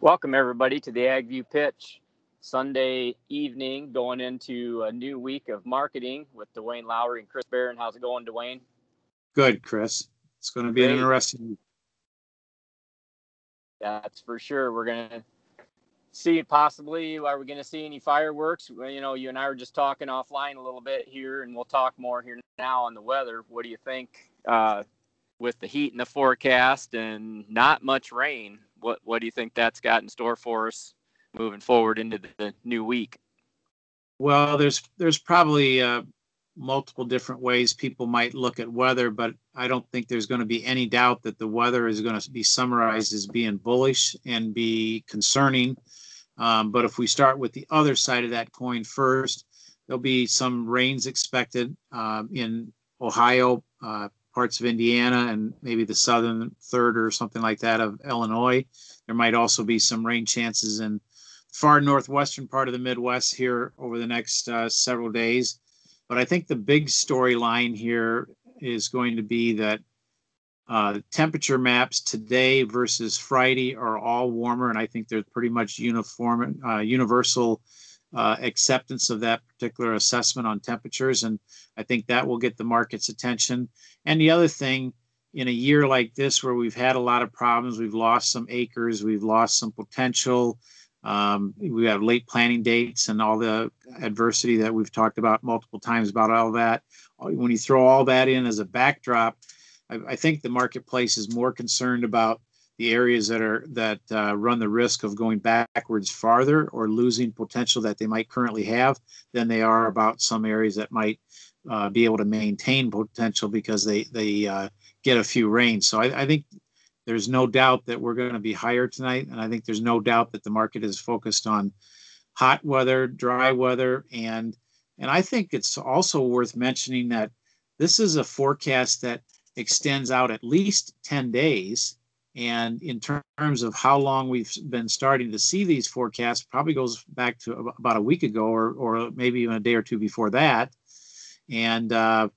Welcome, everybody, to the AgView Pitch Sunday evening, going into a new week of marketing with Duane Lowry and Chris Barron. How's it going, Duane? Good, Chris. It's going to be Great. an interesting week. That's for sure. We're going to see possibly are we going to see any fireworks well, you know you and i were just talking offline a little bit here and we'll talk more here now on the weather what do you think uh, with the heat in the forecast and not much rain what what do you think that's got in store for us moving forward into the, new week? Well, there's there's probably uh, multiple different ways people might look at weather, but I don't think there's going to be any doubt that the weather is going to be summarized as being bullish and be concerning. Um, but if we start with the other side of that coin first, there'll be some rains expected uh, in Ohio, uh, parts of Indiana and maybe the southern third or something like that of Illinois. There might also be some rain chances in far northwestern part of the Midwest here over the next uh, several days. But I think the big storyline here is going to be that uh, temperature maps today versus Friday are all warmer, and I think they're pretty much uniform, uh, universal uh, acceptance of that particular assessment on temperatures. And I think that will get the market's attention. And the other thing, in a year like this where we've had a lot of problems, we've lost some acres, we've lost some potential. Um, we have late planting dates and all the adversity that we've talked about multiple times about all that. When you throw all that in as a backdrop, I, I think the marketplace is more concerned about the areas that are that uh, run the risk of going backwards farther or losing potential that they might currently have than they are about some areas that might uh, be able to maintain potential because they they uh, get a few rains. So I, I think there's no doubt that we're going to be higher tonight, and I think there's no doubt that the market is focused on hot weather, dry weather, and and I think it's also worth mentioning that this is a forecast that extends out at least 10 days and in terms of how long we've been starting to see these forecasts, probably goes back to about a week ago or, or maybe even a day or two before that. And uh,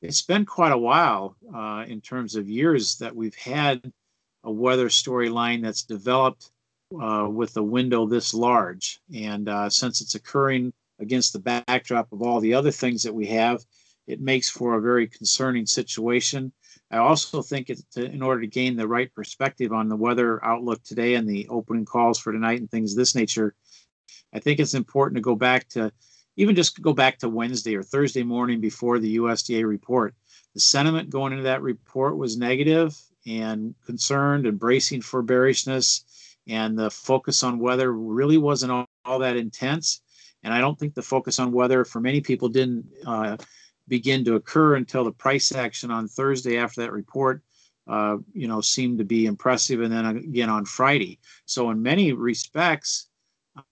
it's been quite a while uh, in terms of years that we've had a weather storyline that's developed uh, with a window this large. And uh, since it's occurring against the backdrop of all the other things that we have, it makes for a very concerning situation. I also think it's to, in order to gain the right perspective on the weather outlook today and the opening calls for tonight and things of this nature, I think it's important to go back to even just go back to Wednesday or Thursday morning before the USDA report. The sentiment going into that report was negative and concerned and bracing for bearishness, and the focus on weather really wasn't all, all that intense. And I don't think the focus on weather for many people didn't uh, begin to occur until the price action on Thursday after that report, uh, you know, seemed to be impressive, and then again on Friday. So in many respects,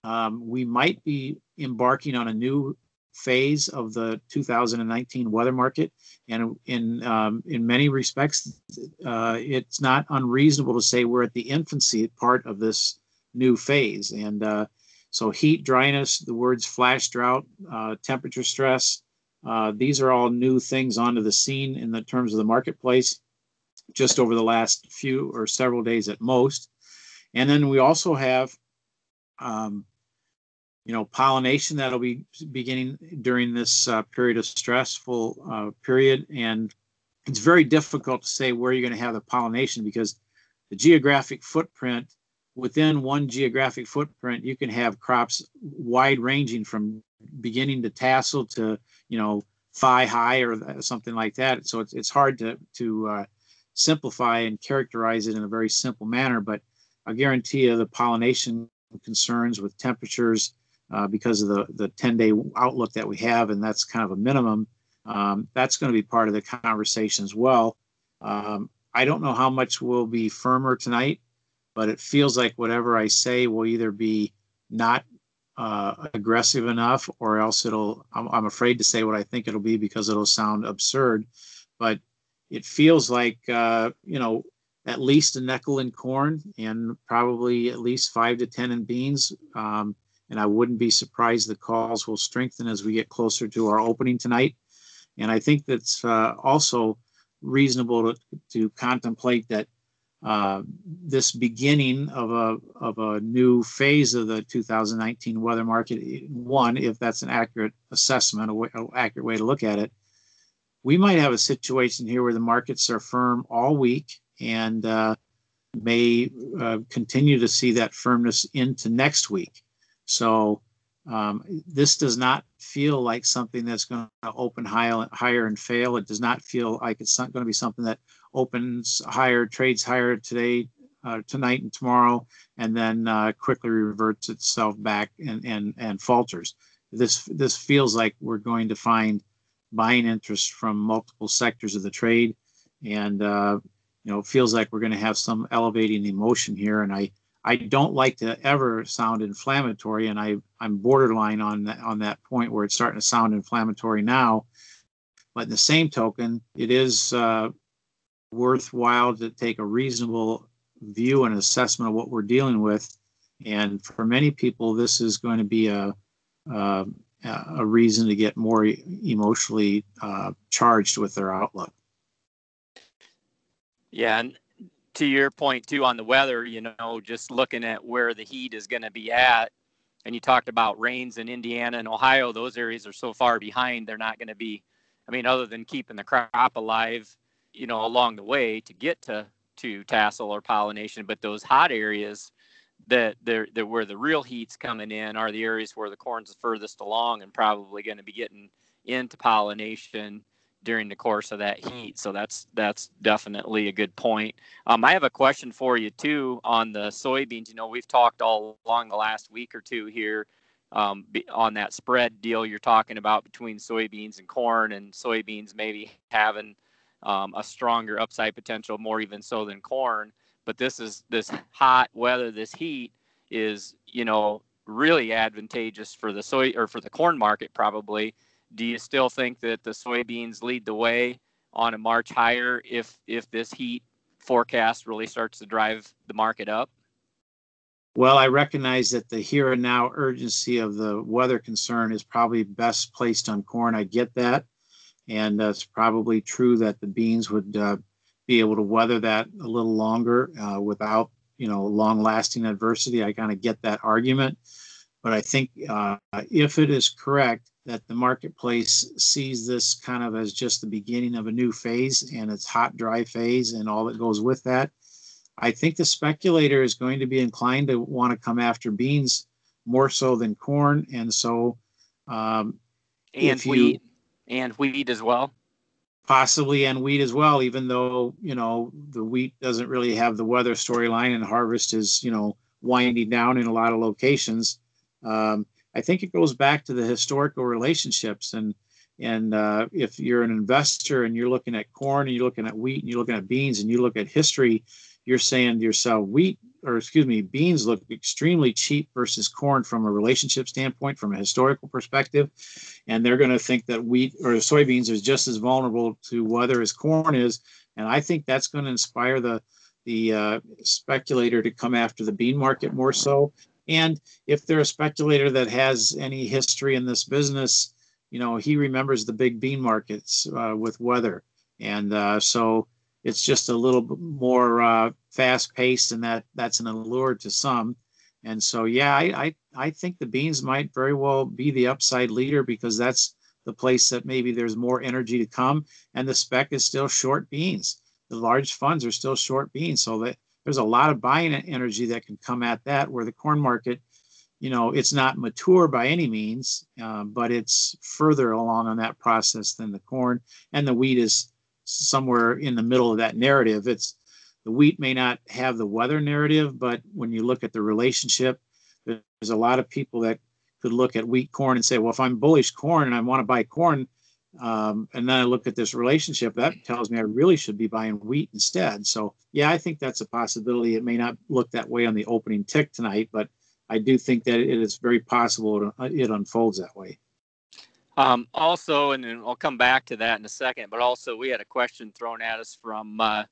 um, we might be embarking on a new phase of the 2019 weather market, and in um, in many respects, uh, it's not unreasonable to say we're at the infancy part of this new phase. And uh, so, heat, dryness, the words flash drought, uh, temperature stress, uh, these are all new things onto the scene in the terms of the marketplace just over the last few or several days at most. And then we also have, um, you know, pollination that'll be beginning during this uh, period of stressful uh, period. And it's very difficult to say where you're going to have the pollination because the geographic footprint within one geographic footprint, you can have crops wide ranging from beginning to tassel to you know thigh high or something like that. So it's it's hard to to uh, simplify and characterize it in a very simple manner. But I guarantee you the pollination concerns with temperatures uh, because of the the 10 day outlook that we have, and that's kind of a minimum. Um, that's going to be part of the conversation as well. Um, I don't know how much will be firmer tonight but it feels like whatever I say will either be not uh, aggressive enough or else it'll, I'm, I'm afraid to say what I think it'll be because it'll sound absurd. But it feels like, uh, you know, at least a nickel in corn and probably at least five to 10 in beans. Um, and I wouldn't be surprised the calls will strengthen as we get closer to our opening tonight. And I think that's uh, also reasonable to, to contemplate that uh, this beginning of a of a new phase of the 2019 weather market. One, if that's an accurate assessment, a, way, a accurate way to look at it, we might have a situation here where the markets are firm all week and uh, may uh, continue to see that firmness into next week. So um, this does not feel like something that's going to open high, higher and fail. It does not feel like it's going to be something that opens higher, trades higher today, uh, tonight and tomorrow, and then uh, quickly reverts itself back and, and, and falters. This, this feels like we're going to find buying interest from multiple sectors of the trade. And, uh, you know, it feels like we're going to have some elevating emotion here. And I, I don't like to ever sound inflammatory, and I I'm borderline on that on that point where it's starting to sound inflammatory now. But in the same token, it is uh, worthwhile to take a reasonable view and assessment of what we're dealing with. And for many people, this is going to be a a, a reason to get more emotionally uh, charged with their outlook. Yeah, and to your point too on the weather, you know, just looking at where the heat is going to be at, and you talked about rains in Indiana and Ohio, those areas are so far behind, they're not going to be. I mean, other than keeping the crop alive, you know, along the way to get to to tassel or pollination, but those hot areas that they're, they're where the real heat's coming in are the areas where the corn's the furthest along and probably going to be getting into pollination during the course of that heat. So that's that's definitely a good point. Um, I have a question for you too on the soybeans. You know, we've talked all along the last week or two here um, on that spread deal you're talking about between soybeans and corn, and soybeans maybe having um, a stronger upside potential, more even so than corn. But this is this hot weather, this heat is you know really advantageous for the soy or for the corn market probably do you still think that the soybeans lead the way on a March higher if if this heat forecast really starts to drive the market up? Well, I recognize that the here and now urgency of the weather concern is probably best placed on corn. I get that. And uh, it's probably true that the beans would uh, be able to weather that a little longer uh, without, you know, long lasting adversity. I kind of get that argument. But I think uh, if it is correct that the marketplace sees this kind of as just the beginning of a new phase and it's hot, dry phase and all that goes with that. I think the speculator is going to be inclined to want to come after beans more so than corn. And so, um, and wheat, and wheat as well. Possibly, and wheat as well, even though, you know, the wheat doesn't really have the weather storyline and harvest is, you know, winding down in a lot of locations. Um, I think it goes back to the historical relationships and and uh, if you're an investor and you're looking at corn and you're looking at wheat and you're looking at beans and you look at history, you're saying to yourself, wheat or excuse me, beans look extremely cheap versus corn from a relationship standpoint, from a historical perspective, and they're going to think that wheat or soybeans is just as vulnerable to weather as corn is, and I think that's going to inspire the the uh, speculator to come after the bean market more so and if they're a speculator that has any history in this business, you know, he remembers the big bean markets uh, with weather. And uh, so it's just a little bit more uh, fast paced, and that that's an allure to some. And so, yeah, I, I, I think the beans might very well be the upside leader because that's the place that maybe there's more energy to come. And the spec is still short beans. The large funds are still short beans. So that there's a lot of buying energy that can come at that where the corn market you know it's not mature by any means uh, but it's further along on that process than the corn. And the wheat is somewhere in the middle of that narrative. It's the wheat may not have the weather narrative but when you look at the relationship there's a lot of people that could look at wheat corn and say well if i'm bullish corn and i want to buy corn um, and then I look at this relationship that tells me I really should be buying wheat instead. So yeah, I think that's a possibility. It may not look that way on the opening tick tonight, but I do think that it is very possible uh, it unfolds that way. Um, also, and then I'll come back to that in a second, but also we had a question thrown at us from uh,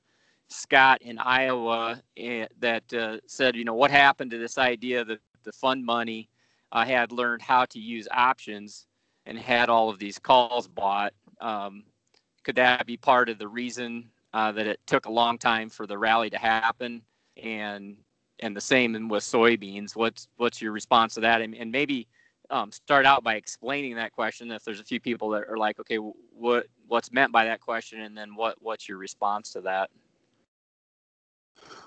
Scott in Iowa uh, that uh, said, you know, what happened to this idea that the fund money uh, had learned how to use options and had all of these calls bought. Um, could that be part of the reason uh, that it took a long time for the rally to happen, and and the same with soybeans. What's what's your response to that? And, and maybe um, start out by explaining that question. If there's a few people that are like, okay, what what's meant by that question, and then what what's your response to that?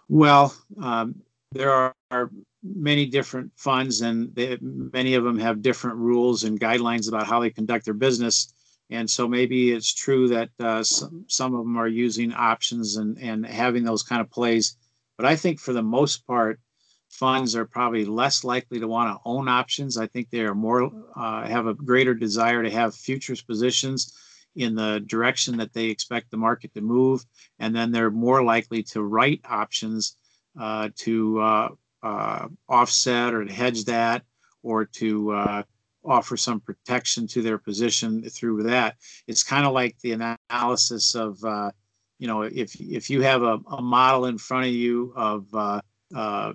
Well, um, there are, are, many different funds, and they, many of them have different rules and guidelines about how they conduct their business. And so maybe it's true that uh, some, some of them are using options and, and having those kind of plays. But I think for the most part, funds are probably less likely to want to own options. I think they are more uh, have a greater desire to have futures positions in the direction that they expect the market to move, and then they're more likely to write options to uh, uh offset or to hedge that, or to uh, offer some protection to their position through that. It's kind of like the analysis of uh, you know if if you have a, a model in front of you of uh, uh,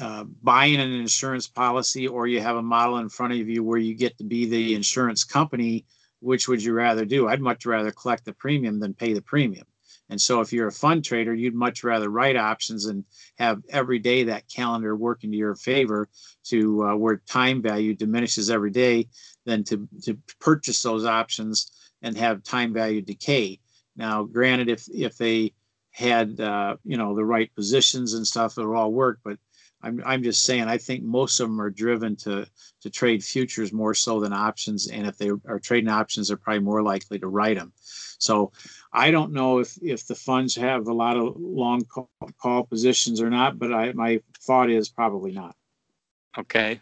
uh, buying an insurance policy or you have a model in front of you where you get to be the insurance company which would you rather do i'd much rather collect the premium than pay the premium and so if you're a fund trader you'd much rather write options and have every day that calendar working to your favor to uh, where time value diminishes every day than to, to purchase those options and have time value decay now granted if if they had uh, you know the right positions and stuff it would all work but I'm, I'm just saying, I think most of them are driven to, to trade futures more so than options. And if they are trading options, they're probably more likely to write them. So I don't know if, if the funds have a lot of long call, positions or not, but I, my thought is probably not. Okay.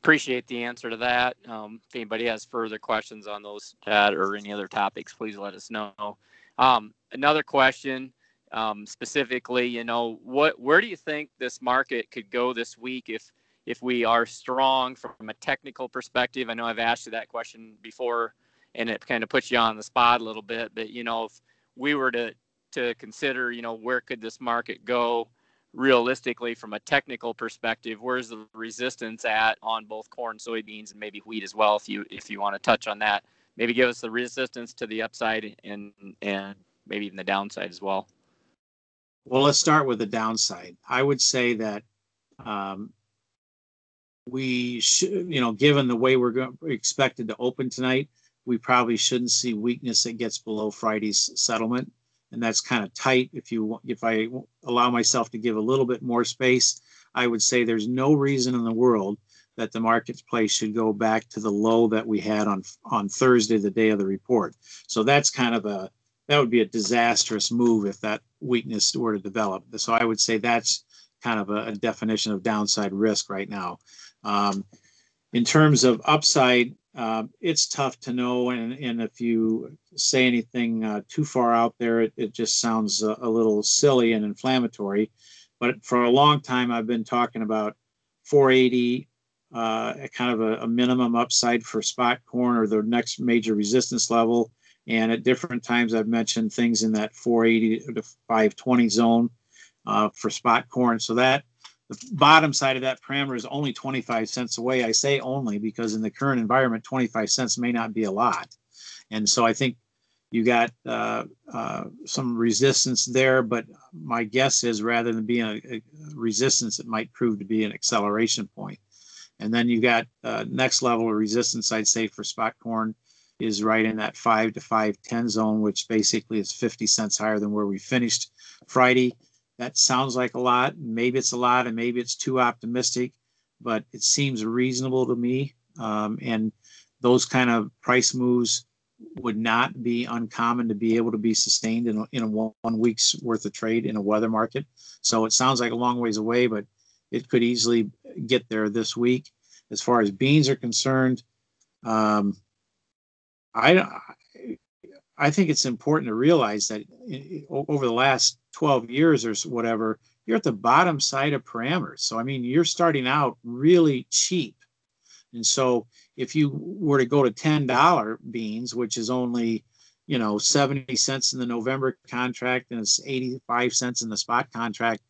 Appreciate the answer to that. Um, if anybody has further questions on those chat or any other topics, please let us know. Um, another question um, specifically, you know, what where do you think this market could go this week if if we are strong from a technical perspective? I know I've asked you that question before, and it kind of puts you on the spot a little bit. But you know, if we were to to consider, you know, where could this market go realistically from a technical perspective? Where's the resistance at on both corn, soybeans, and maybe wheat as well? If you if you want to touch on that, maybe give us the resistance to the upside and and maybe even the downside as well. Well, let's start with the downside. I would say that um, we should, you know, given the way we're going, expected to open tonight, we probably shouldn't see weakness that gets below Friday's settlement, and that's kind of tight. If you, if I allow myself to give a little bit more space, I would say there's no reason in the world that the marketplace should go back to the low that we had on on Thursday, the day of the report. So that's kind of a that would be a disastrous move if that weakness were to develop. So I would say that's kind of a, a definition of downside risk right now. Um, in terms of upside, uh, it's tough to know, and, and if you say anything uh, too far out there, it, it just sounds a, a, little silly and inflammatory. But for a long time, I've been talking about 480, uh, kind of a, a minimum upside for spot corn or the next major resistance level. And at different times, I've mentioned things in that 480 to 520 zone uh, for spot corn. So that the bottom side of that parameter is only 25 cents away. I say only because in the current environment, 25 cents may not be a lot. And so I think you got uh, uh, some resistance there, but my guess is rather than being a, a, resistance, it might prove to be an acceleration point. And then you got uh, next level of resistance, I'd say for spot corn is right in that five to five ten zone, which basically is 50 cents higher than where we finished Friday. That sounds like a lot. Maybe it's a lot, and maybe it's too optimistic, but it seems reasonable to me. Um, and those kind of price moves would not be uncommon to be able to be sustained in, in a one, one week's worth of trade in a weather market. So it sounds like a long ways away, but it could easily get there this week. As far as beans are concerned, um, I I think it's important to realize that over the last 12 years or whatever, you're at the bottom side of parameters. So I mean, you're starting out really cheap. And so if you were to go to $10 beans, which is only, you know, 70 cents in the November contract and it's 85 cents in the spot contract,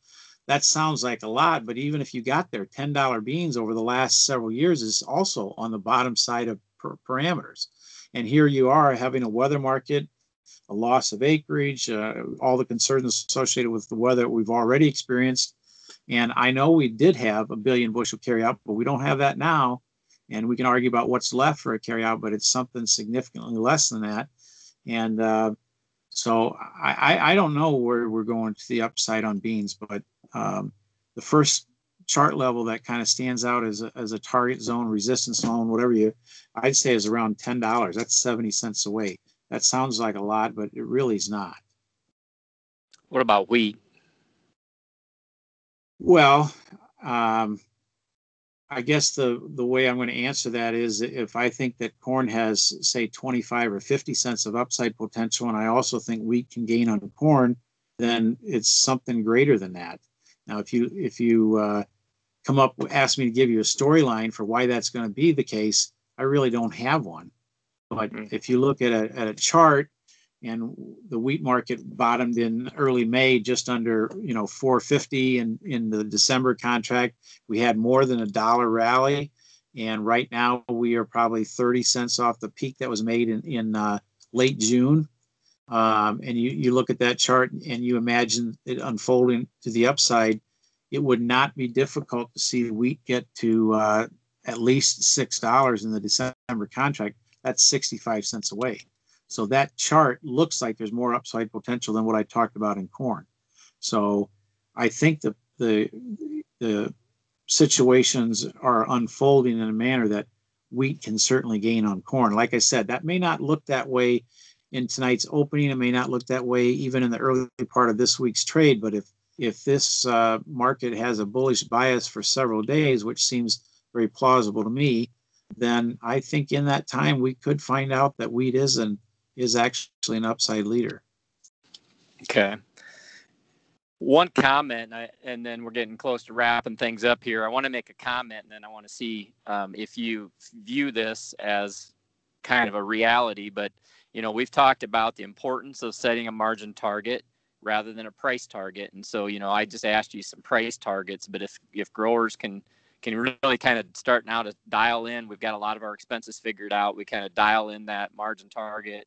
that sounds like a lot, but even if you got there, $10 beans over the last several years is also on the bottom side of parameters. And here you are having a weather market a loss of acreage, uh, all the concerns associated with the weather we've already experienced. And I know we did have a billion bushel carryout, but we don't have that now. And we can argue about what's left for a carryout, but it's something significantly less than that. And uh, so I, I don't know where we're going to the upside on beans, but um, the first chart level that kind of stands out as a, as a target zone, resistance zone, whatever you, I'd say is around ten dollars. That's seventy cents away. That sounds like a lot, but it really is not. What about wheat? Well, um, I guess the the way I'm going to answer that is if I think that corn has say 25 or 50 cents of upside potential, and I also think wheat can gain on corn, then it's something greater than that. Now, if you if you uh, come up ask me to give you a storyline for why that's going to be the case, I really don't have one. But mm-hmm. if you look at a at a chart and the wheat market bottomed in early May just under you know 450 and in the December contract we had more than a dollar rally. And right now we are probably 30 cents off the peak that was made in in uh, late June. Um, and you you look at that chart and you imagine it unfolding to the upside it would not be difficult to see wheat get to uh, at least six dollars in the December contract that's 65 cents away so that chart looks like there's more upside potential than what I talked about in corn. So I think the the the situations are unfolding in a manner that wheat can certainly gain on corn. Like I said, that may not look that way in tonight's opening. It may not look that way even in the early part of this week's trade. But if if this uh, market has a bullish bias for several days, which seems very plausible to me, then I think in that time we could find out that wheat is an is actually an upside leader. Okay. One comment, and then we're getting close to wrapping things up here. I want to make a comment, and then I want to see um, if you view this as kind of a reality. But you know, we've talked about the importance of setting a margin target rather than a price target. And so, you know, I just asked you some price targets, but if if growers can can you really kind of start now to dial in, we've got a lot of our expenses figured out. We kind of dial in that margin target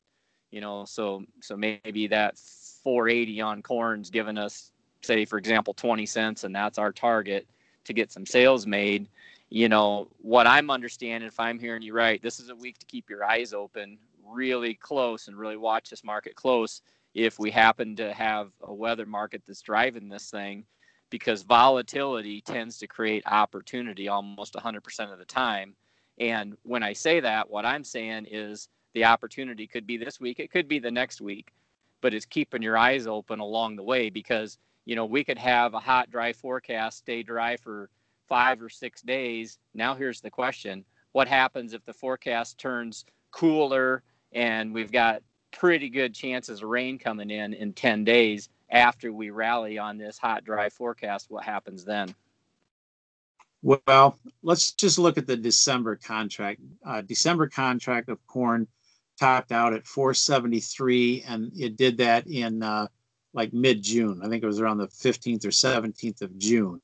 you know so so maybe that 480 on corn's giving us say for example 20 cents and that's our target to get some sales made. You know what i'm understanding if i'm hearing you right this is a week to keep your eyes open really close and really watch this market close. If we happen to have a weather market that's driving this thing because volatility tends to create opportunity almost 100% of the time. And when i say that what i'm saying is the opportunity could be this week, it could be the next week, but it's keeping your eyes open along the way because you know we could have a hot, dry forecast, stay dry for five or six days. Now here's the question: What happens if the forecast turns cooler and we've got pretty good chances of rain coming in in 10 days after we rally on this hot, dry forecast? What happens then? Well, let's just look at the December contract. Uh, December contract of corn topped out at 473, and it did that in uh, like mid June. I think it was around the 15th or 17th of June.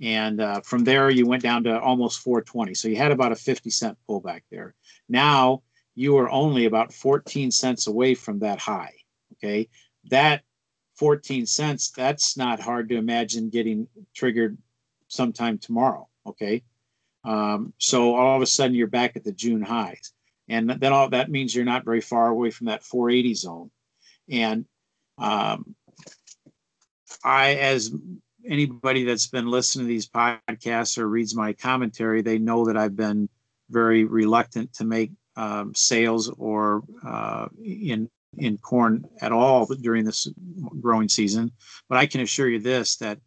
And uh, from there, you went down to almost 420. So you had about a 50 cent pullback there. Now you are only about 14 cents away from that high. Okay. That 14 cents, that's not hard to imagine getting triggered sometime tomorrow. Okay. Um, so all of a sudden, you're back at the June highs and then all that means you're not very far away from that 480 zone. And um, I, as anybody that's been listening to these podcasts or reads my commentary, they know that I've been very reluctant to make um, sales or uh, in in corn at all during this growing season. But I can assure you this that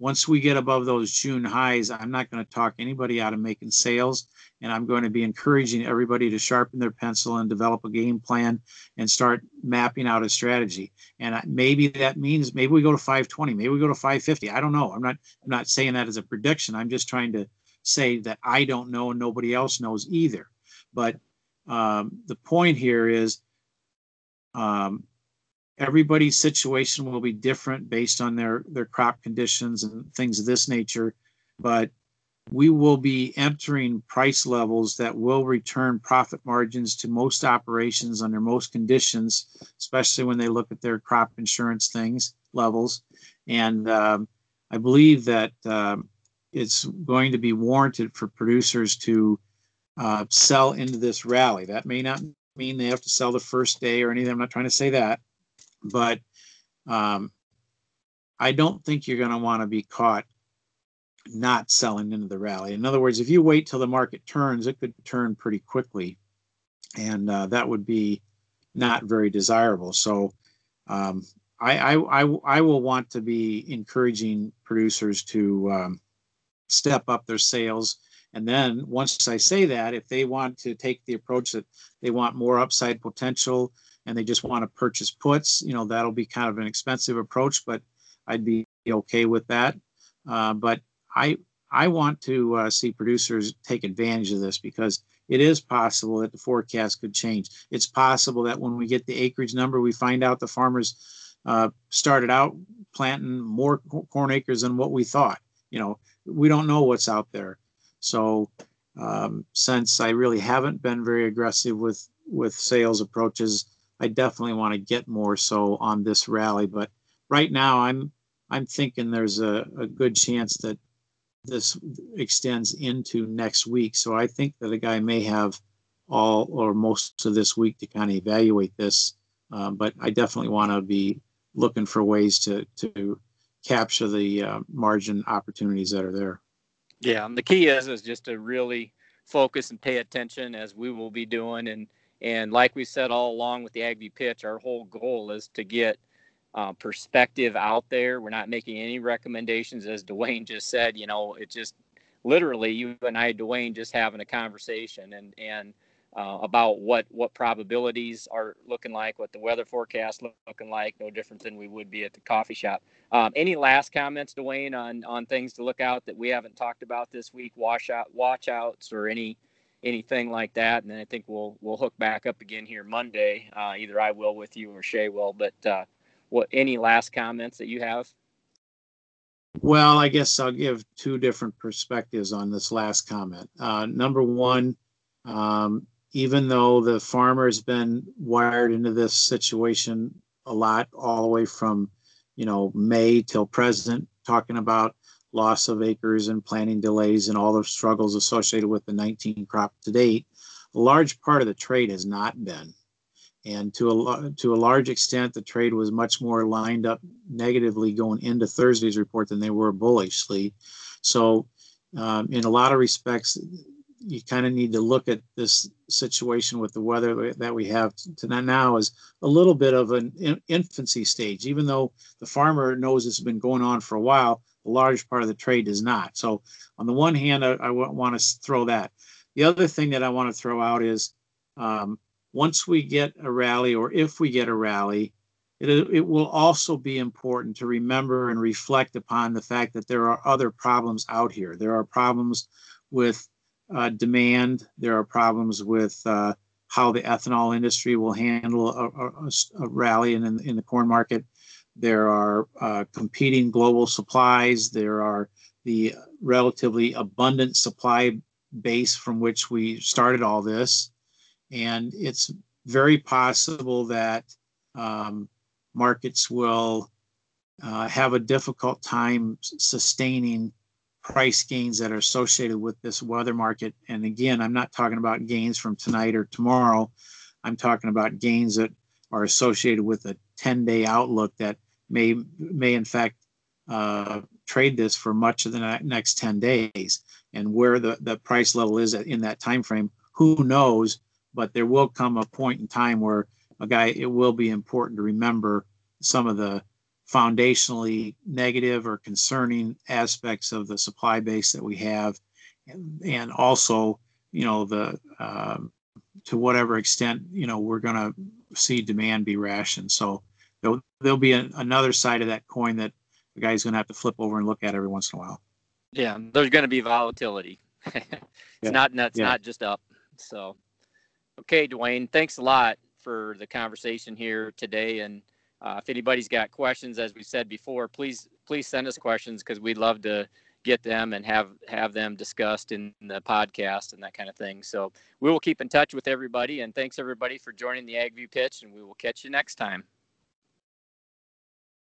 once we get above those June highs, I'm not going to talk anybody out of making sales. And I'm going to be encouraging everybody to sharpen their pencil and develop a game plan and start mapping out a strategy. And maybe that means maybe we go to 520, maybe we go to 550. I don't know. I'm not I'm not saying that as a prediction. I'm just trying to say that I don't know and nobody else knows either. But um, the point here is um, everybody's situation will be different based on their their crop conditions and things of this nature but we will be entering price levels that will return profit margins to most operations under most conditions, especially when they look at their crop insurance things levels. And um, I believe that um, it's going to be warranted for producers to uh, sell into this rally. That may not mean they have to sell the first day or anything. I'm not trying to say that, but um, I don't think you're going to want to be caught not selling into the rally. In other words, if you wait till the market turns, it could turn pretty quickly, and uh, that would be not very desirable. So, um, I, I, I, I will want to be encouraging producers to um, step up their sales. And then once I say that, if they want to take the approach that they want more upside potential and they just want to purchase puts, you know, that'll be kind of an expensive approach, but I'd be okay with that. Uh, but I I want to uh, see producers take advantage of this because it is possible that the forecast could change. It's possible that when we get the acreage number, we find out the farmers uh, started out planting more corn acres than what we thought. You know, we don't know what's out there. So um, since I really haven't been very aggressive with with sales approaches, I definitely want to get more so on this rally. But right now, I'm I'm thinking there's a, a good chance that this extends into next week. So I think that a guy may have all or most of this week to kind of evaluate this. Um, but I definitely want to be looking for ways to to capture the uh, margin opportunities that are there. Yeah, and the key is is just to really focus and pay attention as we will be doing, and and like we said all along with the Agview pitch, our whole goal is to get uh, perspective out there. We're not making any recommendations, as Duane just said. You know, it just literally you and I, Duane, just having a conversation and and uh, about what what probabilities are looking like, what the weather forecast look, looking like. No different than we would be at the coffee shop. Um, any last comments, Duane, on on things to look out that we haven't talked about this week? Wash out, watch outs, or any anything like that. And then I think we'll we'll hook back up again here Monday. Uh, either I will with you or Shay will. But uh, what any last comments that you have? Well, I guess I'll give two different perspectives on this last comment. Uh, number one, um, even though the farmer has been wired into this situation a lot, all the way from you know May till present, talking about loss of acres and planting delays and all the struggles associated with the 19 crop to date, a large part of the trade has not been and to a to a large extent, the trade was much more lined up negatively going into Thursday's report than they were bullishly. So, um, in a lot of respects, you kind of need to look at this situation with the weather that we have to now is a little bit of an infancy stage. Even though the farmer knows it's been going on for a while, a large part of the trade does not. So, on the one hand, I, I want to throw that. The other thing that I want to throw out is um, once we get a rally or if we get a rally, it, it will also be important to remember and reflect upon the fact that there are other problems out here. There are problems with uh, demand, there are problems with uh, how the ethanol industry will handle a, a, a rally in, in, the corn market. There are uh, competing global supplies. There are the relatively abundant supply base from which we started all this. And it's very possible that um, markets will uh, have a difficult time sustaining price gains that are associated with this weather market. And again, I'm not talking about gains from tonight or tomorrow. I'm talking about gains that are associated with a 10 day outlook that may, may in fact, uh, trade this for much of the next 10 days. And where the, the price level is in that time frame, who knows? but there will come a point in time where a guy it will be important to remember some of the foundationally negative or concerning aspects of the supply base that we have and, and also you know the uh, to whatever extent you know we're going to see demand be rationed so there'll, there'll be a, another side of that coin that the guy's going to have to flip over and look at every once in a while yeah there's going to be volatility it's yeah. not it's yeah. not just up so Okay, Duane, thanks a lot for the conversation here today. And uh, if anybody's got questions, as we said before, please please send us questions because we'd love to get them and have have them discussed in the podcast and that kind of thing. So we will keep in touch with everybody and thanks everybody for joining the AgView pitch and we will catch you next time.